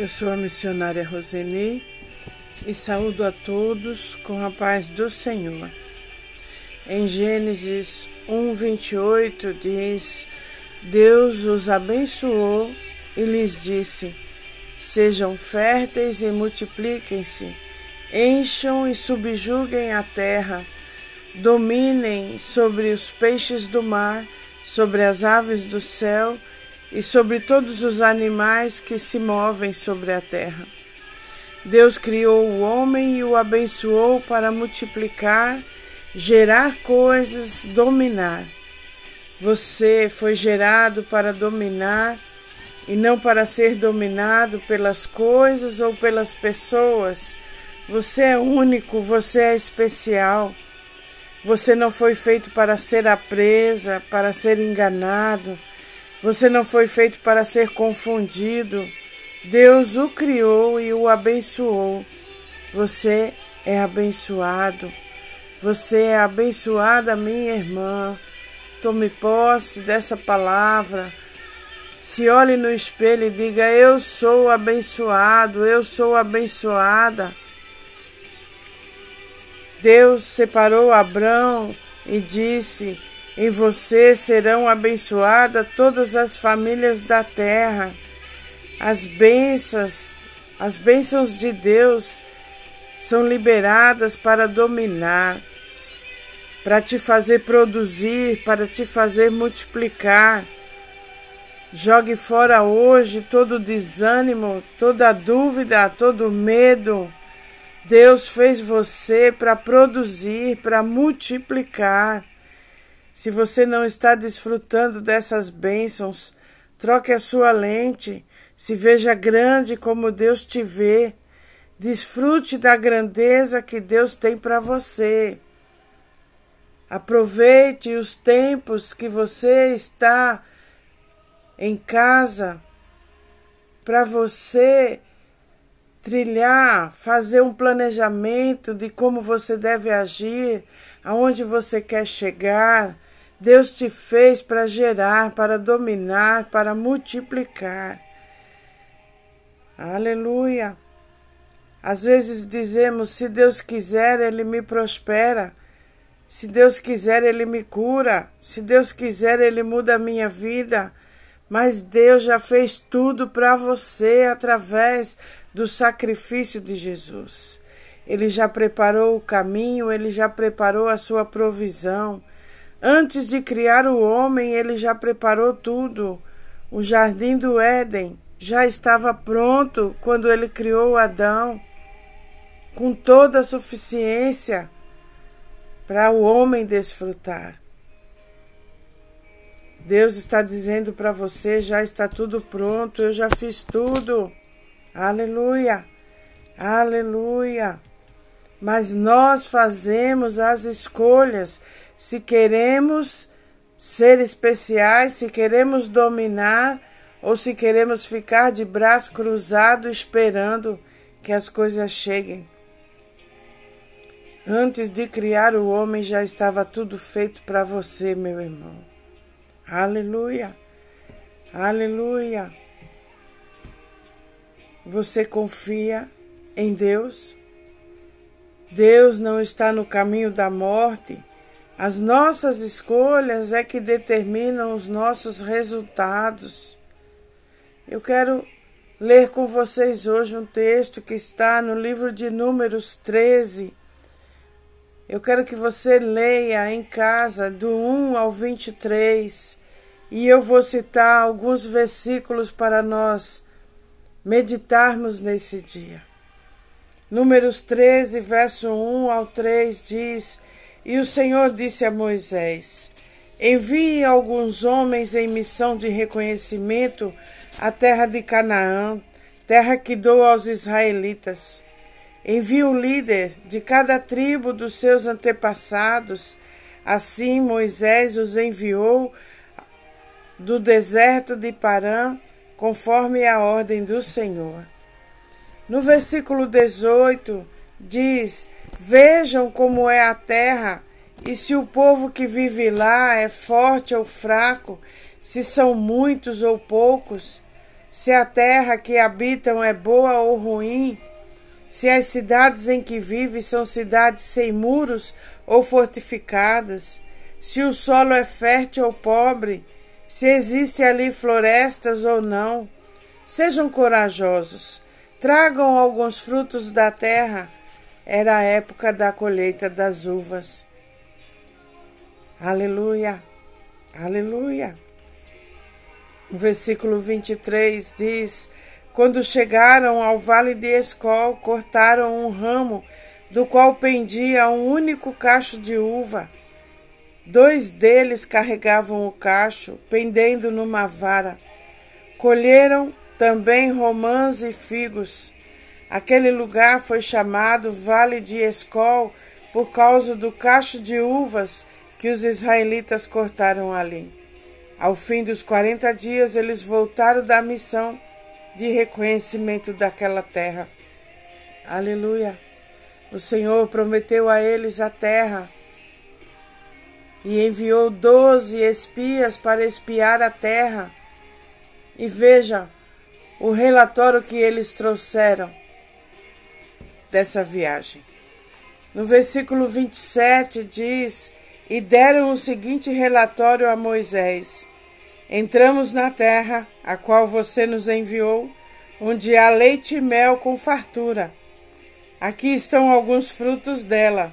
Eu sou a missionária Roseni e saúdo a todos com a paz do Senhor. Em Gênesis 1:28 diz: Deus os abençoou e lhes disse: Sejam férteis e multipliquem-se, encham e subjuguem a terra, dominem sobre os peixes do mar, sobre as aves do céu e sobre todos os animais que se movem sobre a terra. Deus criou o homem e o abençoou para multiplicar, gerar coisas, dominar. Você foi gerado para dominar e não para ser dominado pelas coisas ou pelas pessoas. Você é único, você é especial. Você não foi feito para ser a presa, para ser enganado você não foi feito para ser confundido. Deus o criou e o abençoou. Você é abençoado. Você é abençoada, minha irmã. Tome posse dessa palavra. Se olhe no espelho e diga: Eu sou abençoado, eu sou abençoada. Deus separou Abraão e disse: em você serão abençoadas todas as famílias da terra. As bênçãos, as bênçãos de Deus são liberadas para dominar, para te fazer produzir, para te fazer multiplicar. Jogue fora hoje todo desânimo, toda dúvida, todo medo. Deus fez você para produzir, para multiplicar. Se você não está desfrutando dessas bênçãos, troque a sua lente, se veja grande como Deus te vê. Desfrute da grandeza que Deus tem para você. Aproveite os tempos que você está em casa para você trilhar, fazer um planejamento de como você deve agir, aonde você quer chegar. Deus te fez para gerar, para dominar, para multiplicar. Aleluia. Às vezes dizemos: se Deus quiser, Ele me prospera. Se Deus quiser, Ele me cura. Se Deus quiser, Ele muda a minha vida. Mas Deus já fez tudo para você através do sacrifício de Jesus. Ele já preparou o caminho, ele já preparou a sua provisão. Antes de criar o homem, ele já preparou tudo. O jardim do Éden já estava pronto quando ele criou Adão, com toda a suficiência para o homem desfrutar. Deus está dizendo para você: já está tudo pronto, eu já fiz tudo. Aleluia, aleluia mas nós fazemos as escolhas se queremos ser especiais, se queremos dominar ou se queremos ficar de braço cruzado esperando que as coisas cheguem. Antes de criar o homem já estava tudo feito para você, meu irmão. Aleluia. Aleluia. Você confia em Deus? Deus não está no caminho da morte. As nossas escolhas é que determinam os nossos resultados. Eu quero ler com vocês hoje um texto que está no livro de Números 13. Eu quero que você leia em casa do 1 ao 23 e eu vou citar alguns versículos para nós meditarmos nesse dia. Números 13, verso 1 ao 3 diz: E o Senhor disse a Moisés: Envie alguns homens em missão de reconhecimento à terra de Canaã, terra que dou aos israelitas. Envie o líder de cada tribo dos seus antepassados. Assim Moisés os enviou do deserto de Parã, conforme a ordem do Senhor. No versículo 18 diz: Vejam como é a terra, e se o povo que vive lá é forte ou fraco, se são muitos ou poucos. se a terra que habitam é boa ou ruim, se as cidades em que vivem são cidades sem muros ou fortificadas, se o solo é fértil ou pobre, se existe ali florestas ou não. Sejam corajosos, tragam alguns frutos da terra. Era a época da colheita das uvas. Aleluia, aleluia. O versículo 23 diz: Quando chegaram ao vale de Escol, cortaram um ramo do qual pendia um único cacho de uva. Dois deles carregavam o cacho, pendendo numa vara. Colheram também romãs e figos. Aquele lugar foi chamado Vale de Escol por causa do cacho de uvas que os israelitas cortaram ali. Ao fim dos quarenta dias, eles voltaram da missão de reconhecimento daquela terra. Aleluia! O Senhor prometeu a eles a terra e enviou doze espias para espiar a terra. E veja o relatório que eles trouxeram dessa viagem. No versículo 27 diz: E deram o seguinte relatório a Moisés: Entramos na terra, a qual você nos enviou, onde há leite e mel com fartura Aqui estão alguns frutos dela,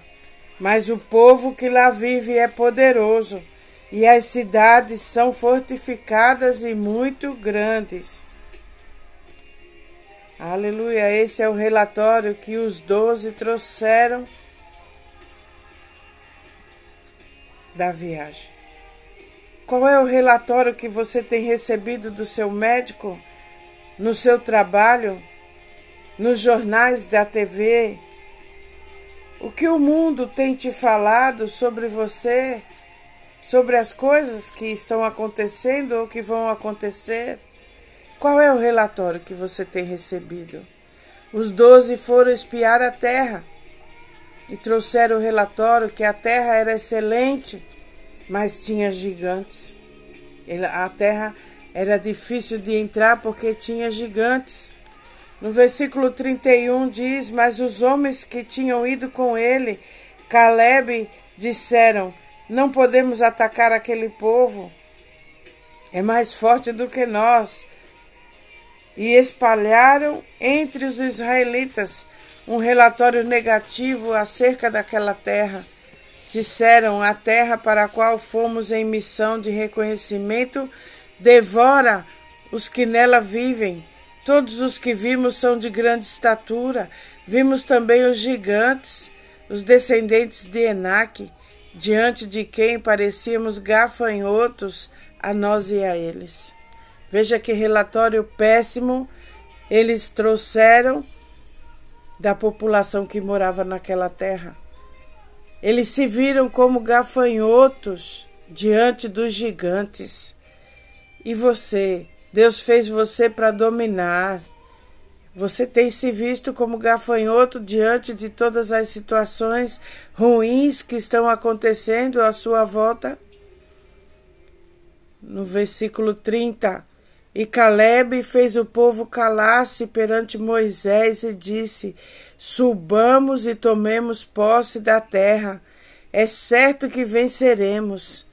mas o povo que lá vive é poderoso, e as cidades são fortificadas e muito grandes. Aleluia, esse é o relatório que os doze trouxeram da viagem. Qual é o relatório que você tem recebido do seu médico no seu trabalho? nos jornais da TV, o que o mundo tem te falado sobre você, sobre as coisas que estão acontecendo ou que vão acontecer? Qual é o relatório que você tem recebido? Os doze foram espiar a terra e trouxeram o relatório que a terra era excelente, mas tinha gigantes. A terra era difícil de entrar porque tinha gigantes. No versículo 31 diz: Mas os homens que tinham ido com ele, Caleb, disseram: Não podemos atacar aquele povo, é mais forte do que nós. E espalharam entre os israelitas um relatório negativo acerca daquela terra. Disseram: A terra para a qual fomos em missão de reconhecimento devora os que nela vivem Todos os que vimos são de grande estatura. Vimos também os gigantes, os descendentes de Enaque, diante de quem parecíamos gafanhotos a nós e a eles. Veja que relatório péssimo eles trouxeram da população que morava naquela terra. Eles se viram como gafanhotos diante dos gigantes. E você, Deus fez você para dominar. Você tem se visto como gafanhoto diante de todas as situações ruins que estão acontecendo à sua volta? No versículo 30, e Caleb fez o povo calar-se perante Moisés e disse: Subamos e tomemos posse da terra. É certo que venceremos.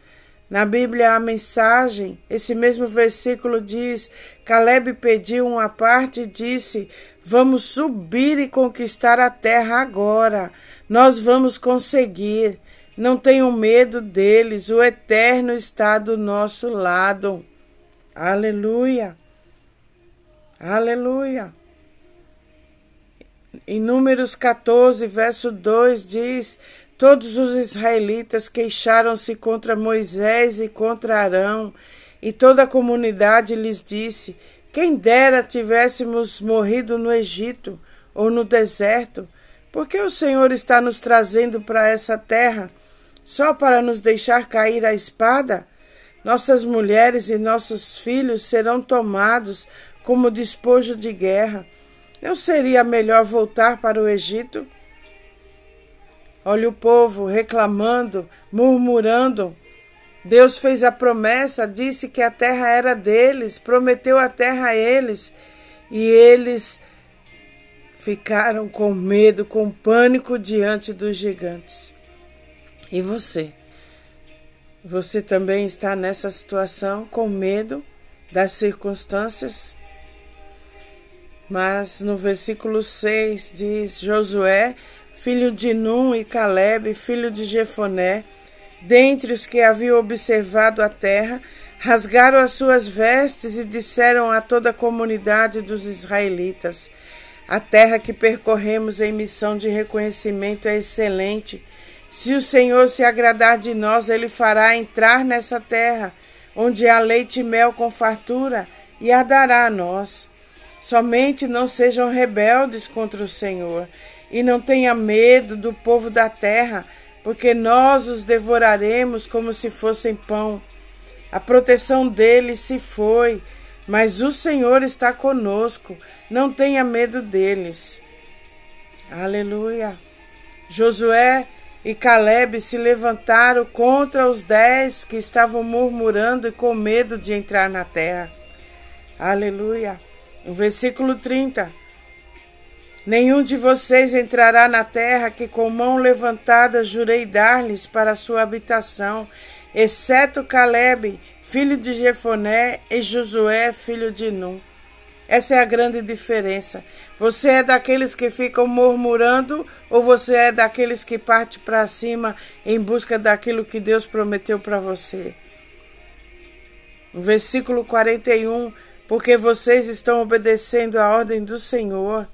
Na Bíblia, a mensagem, esse mesmo versículo diz: Caleb pediu uma parte e disse: Vamos subir e conquistar a terra agora. Nós vamos conseguir. Não tenham medo deles, o Eterno está do nosso lado. Aleluia. Aleluia. Em Números 14, verso 2 diz: Todos os israelitas queixaram-se contra Moisés e contra Arão, e toda a comunidade lhes disse: Quem dera tivéssemos morrido no Egito ou no deserto, porque o Senhor está nos trazendo para essa terra só para nos deixar cair a espada? Nossas mulheres e nossos filhos serão tomados como despojo de guerra. Não seria melhor voltar para o Egito? Olha o povo reclamando, murmurando Deus fez a promessa, disse que a terra era deles, prometeu a terra a eles, e eles ficaram com medo, com pânico diante dos gigantes. E você? Você também está nessa situação com medo das circunstâncias? Mas no versículo 6 diz: Josué, filho de Num, e Caleb, filho de Jefoné, dentre os que haviam observado a terra, rasgaram as suas vestes e disseram a toda a comunidade dos israelitas: a terra que percorremos em missão de reconhecimento é excelente. Se o Senhor se agradar de nós, ele fará entrar nessa terra, onde há leite e mel com fartura, e a dará a nós. Somente não sejam rebeldes contra o Senhor, e não tenha medo do povo da terra, porque nós os devoraremos como se fossem pão. A proteção deles se foi, mas o Senhor está conosco, não tenha medo deles. Aleluia. Josué e Caleb se levantaram contra os dez que estavam murmurando e com medo de entrar na terra. Aleluia. No versículo 30. Nenhum de vocês entrará na terra que com mão levantada jurei dar-lhes para sua habitação, exceto Caleb, filho de Jefoné, e Josué, filho de Num. Essa é a grande diferença. Você é daqueles que ficam murmurando ou você é daqueles que parte para cima em busca daquilo que Deus prometeu para você? No versículo 41, porque vocês estão obedecendo a ordem do Senhor,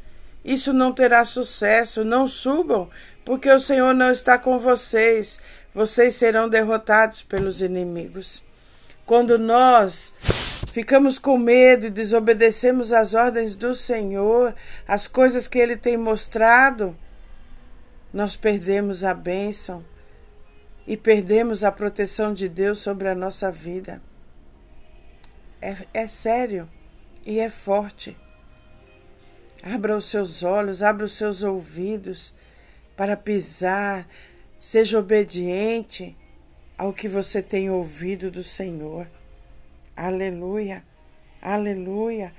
isso não terá sucesso, não subam, porque o Senhor não está com vocês, vocês serão derrotados pelos inimigos. Quando nós ficamos com medo e desobedecemos as ordens do Senhor, as coisas que Ele tem mostrado, nós perdemos a bênção e perdemos a proteção de Deus sobre a nossa vida. É, é sério e é forte. Abra os seus olhos, abra os seus ouvidos para pisar, seja obediente ao que você tem ouvido do Senhor. Aleluia, aleluia.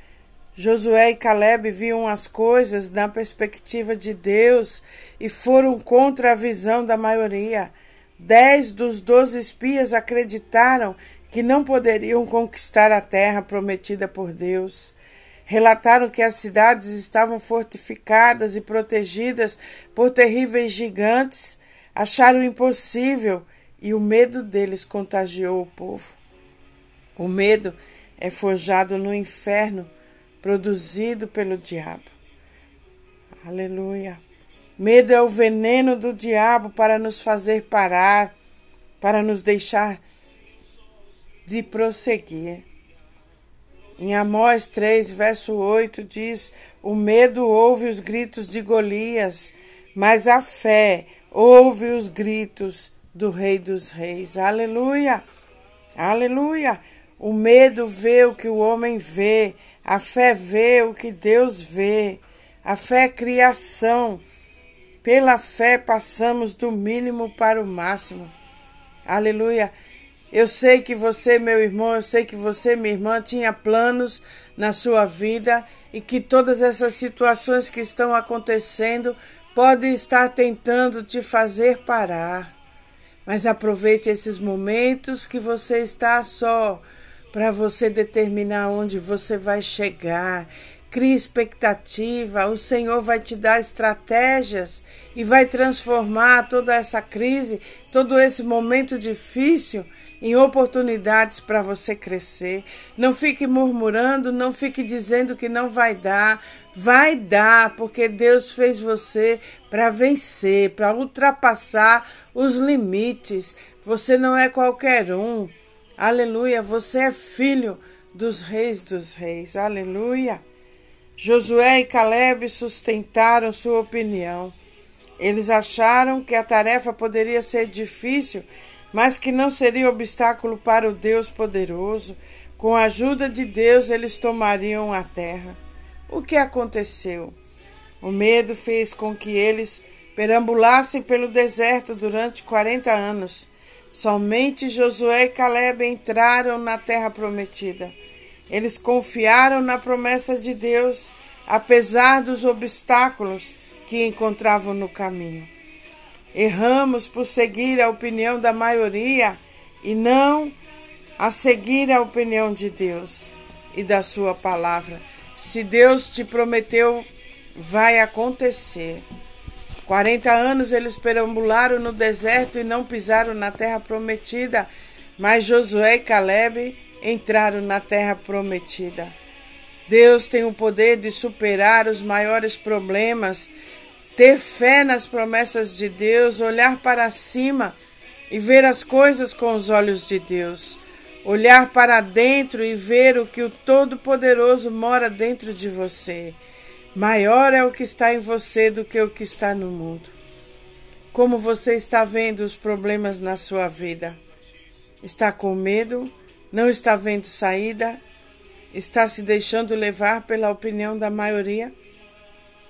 Josué e Caleb viam as coisas na perspectiva de Deus e foram contra a visão da maioria. Dez dos doze espias acreditaram que não poderiam conquistar a terra prometida por Deus. Relataram que as cidades estavam fortificadas e protegidas por terríveis gigantes. Acharam impossível e o medo deles contagiou o povo. O medo é forjado no inferno, produzido pelo diabo. Aleluia. Medo é o veneno do diabo para nos fazer parar, para nos deixar de prosseguir. Em Amós 3, verso 8 diz: O medo ouve os gritos de Golias, mas a fé ouve os gritos do Rei dos Reis. Aleluia! Aleluia! O medo vê o que o homem vê, a fé vê o que Deus vê. A fé é criação. Pela fé passamos do mínimo para o máximo. Aleluia! Eu sei que você, meu irmão, eu sei que você, minha irmã, tinha planos na sua vida e que todas essas situações que estão acontecendo podem estar tentando te fazer parar. Mas aproveite esses momentos que você está só para você determinar onde você vai chegar. Crie expectativa, o Senhor vai te dar estratégias e vai transformar toda essa crise, todo esse momento difícil em oportunidades para você crescer. Não fique murmurando, não fique dizendo que não vai dar. Vai dar, porque Deus fez você para vencer, para ultrapassar os limites. Você não é qualquer um. Aleluia, você é filho dos reis dos reis. Aleluia. Josué e Caleb sustentaram sua opinião. Eles acharam que a tarefa poderia ser difícil mas que não seria obstáculo para o Deus poderoso. Com a ajuda de Deus, eles tomariam a terra. O que aconteceu? O medo fez com que eles perambulassem pelo deserto durante 40 anos. Somente Josué e Caleb entraram na terra prometida. Eles confiaram na promessa de Deus, apesar dos obstáculos que encontravam no caminho. Erramos por seguir a opinião da maioria e não a seguir a opinião de Deus e da Sua palavra. Se Deus te prometeu, vai acontecer. 40 anos eles perambularam no deserto e não pisaram na terra prometida, mas Josué e Caleb entraram na terra prometida. Deus tem o poder de superar os maiores problemas, ter fé nas promessas de Deus, olhar para cima e ver as coisas com os olhos de Deus. Olhar para dentro e ver o que o Todo-Poderoso mora dentro de você. Maior é o que está em você do que o que está no mundo. Como você está vendo os problemas na sua vida? Está com medo? Não está vendo saída? Está se deixando levar pela opinião da maioria?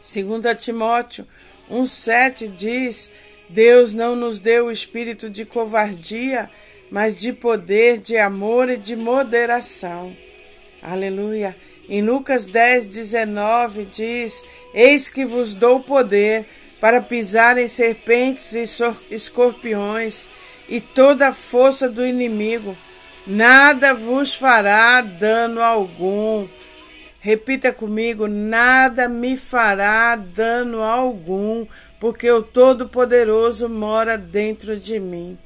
2 Timóteo 1,7 diz: Deus não nos deu o espírito de covardia, mas de poder, de amor e de moderação. Aleluia. Em Lucas 10, 19 diz: Eis que vos dou poder para pisar em serpentes e escorpiões e toda a força do inimigo. Nada vos fará dano algum. Repita comigo: nada me fará dano algum, porque o Todo-Poderoso mora dentro de mim.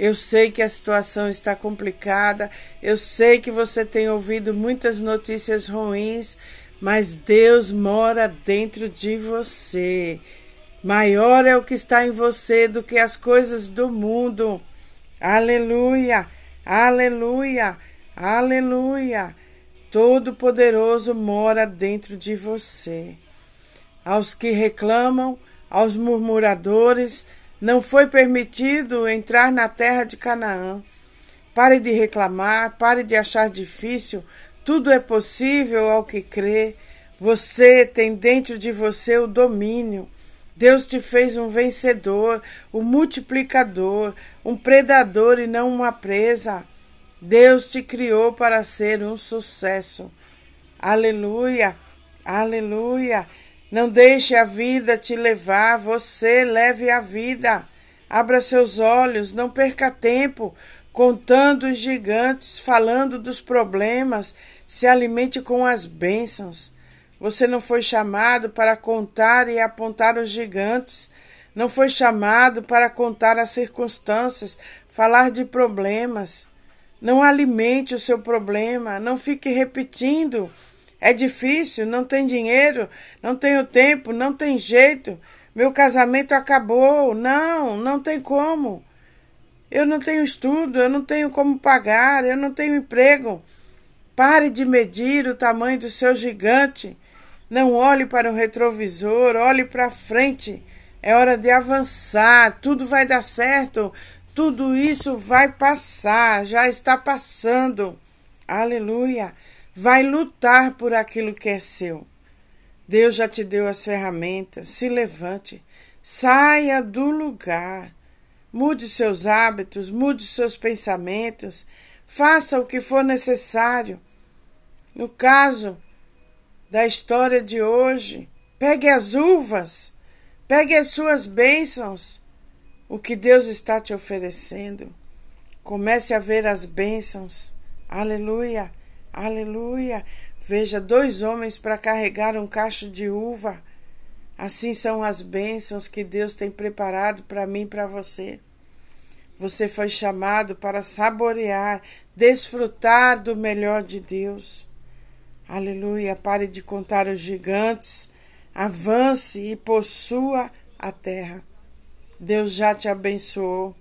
Eu sei que a situação está complicada, eu sei que você tem ouvido muitas notícias ruins, mas Deus mora dentro de você. Maior é o que está em você do que as coisas do mundo. Aleluia, aleluia, aleluia. Todo-Poderoso mora dentro de você. Aos que reclamam, aos murmuradores, não foi permitido entrar na terra de Canaã. Pare de reclamar, pare de achar difícil. Tudo é possível ao que crê. Você tem dentro de você o domínio. Deus te fez um vencedor, um multiplicador, um predador e não uma presa. Deus te criou para ser um sucesso. Aleluia, aleluia. Não deixe a vida te levar, você leve a vida. Abra seus olhos, não perca tempo contando os gigantes, falando dos problemas, se alimente com as bênçãos. Você não foi chamado para contar e apontar os gigantes, não foi chamado para contar as circunstâncias, falar de problemas. Não alimente o seu problema, não fique repetindo é difícil, não tem dinheiro, não tenho tempo, não tem jeito. Meu casamento acabou. Não, não tem como. Eu não tenho estudo, eu não tenho como pagar, eu não tenho emprego. Pare de medir o tamanho do seu gigante. Não olhe para o retrovisor, olhe para frente. É hora de avançar, tudo vai dar certo, tudo isso vai passar, já está passando. Aleluia vai lutar por aquilo que é seu. Deus já te deu as ferramentas. Se levante, saia do lugar, mude seus hábitos, mude seus pensamentos, faça o que for necessário. No caso da história de hoje, pegue as uvas, pegue as suas bênçãos, o que Deus está te oferecendo. Comece a ver as bênçãos. Aleluia Aleluia! Veja dois homens para carregar um cacho de uva. Assim são as bênçãos que Deus tem preparado para mim e para você. Você foi chamado para saborear, desfrutar do melhor de Deus. Aleluia! Pare de contar os gigantes, avance e possua a terra. Deus já te abençoou.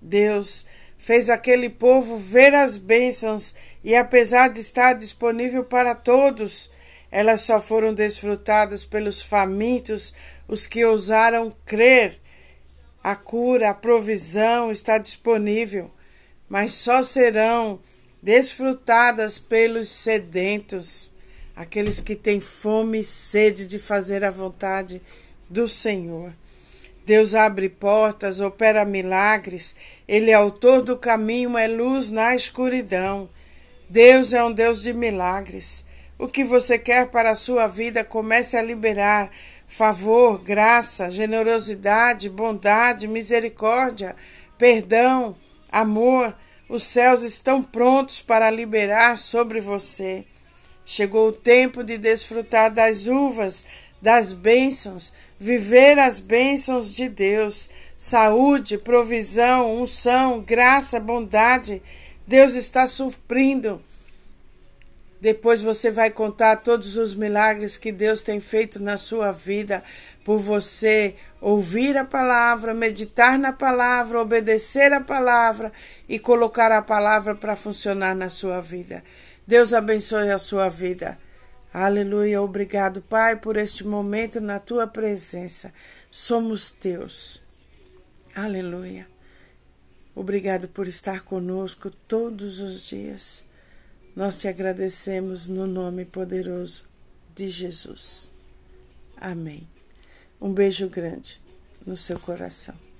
Deus fez aquele povo ver as bênçãos e, apesar de estar disponível para todos, elas só foram desfrutadas pelos famintos, os que ousaram crer. A cura, a provisão está disponível, mas só serão desfrutadas pelos sedentos, aqueles que têm fome e sede de fazer a vontade do Senhor. Deus abre portas, opera milagres, Ele é autor do caminho, é luz na escuridão. Deus é um Deus de milagres. O que você quer para a sua vida, comece a liberar favor, graça, generosidade, bondade, misericórdia, perdão, amor. Os céus estão prontos para liberar sobre você. Chegou o tempo de desfrutar das uvas, das bênçãos, viver as bênçãos de Deus, saúde, provisão, unção, graça, bondade. Deus está suprindo. Depois você vai contar todos os milagres que Deus tem feito na sua vida por você ouvir a palavra, meditar na palavra, obedecer a palavra e colocar a palavra para funcionar na sua vida. Deus abençoe a sua vida. Aleluia. Obrigado, Pai, por este momento na tua presença. Somos teus. Aleluia. Obrigado por estar conosco todos os dias. Nós te agradecemos no nome poderoso de Jesus. Amém. Um beijo grande no seu coração.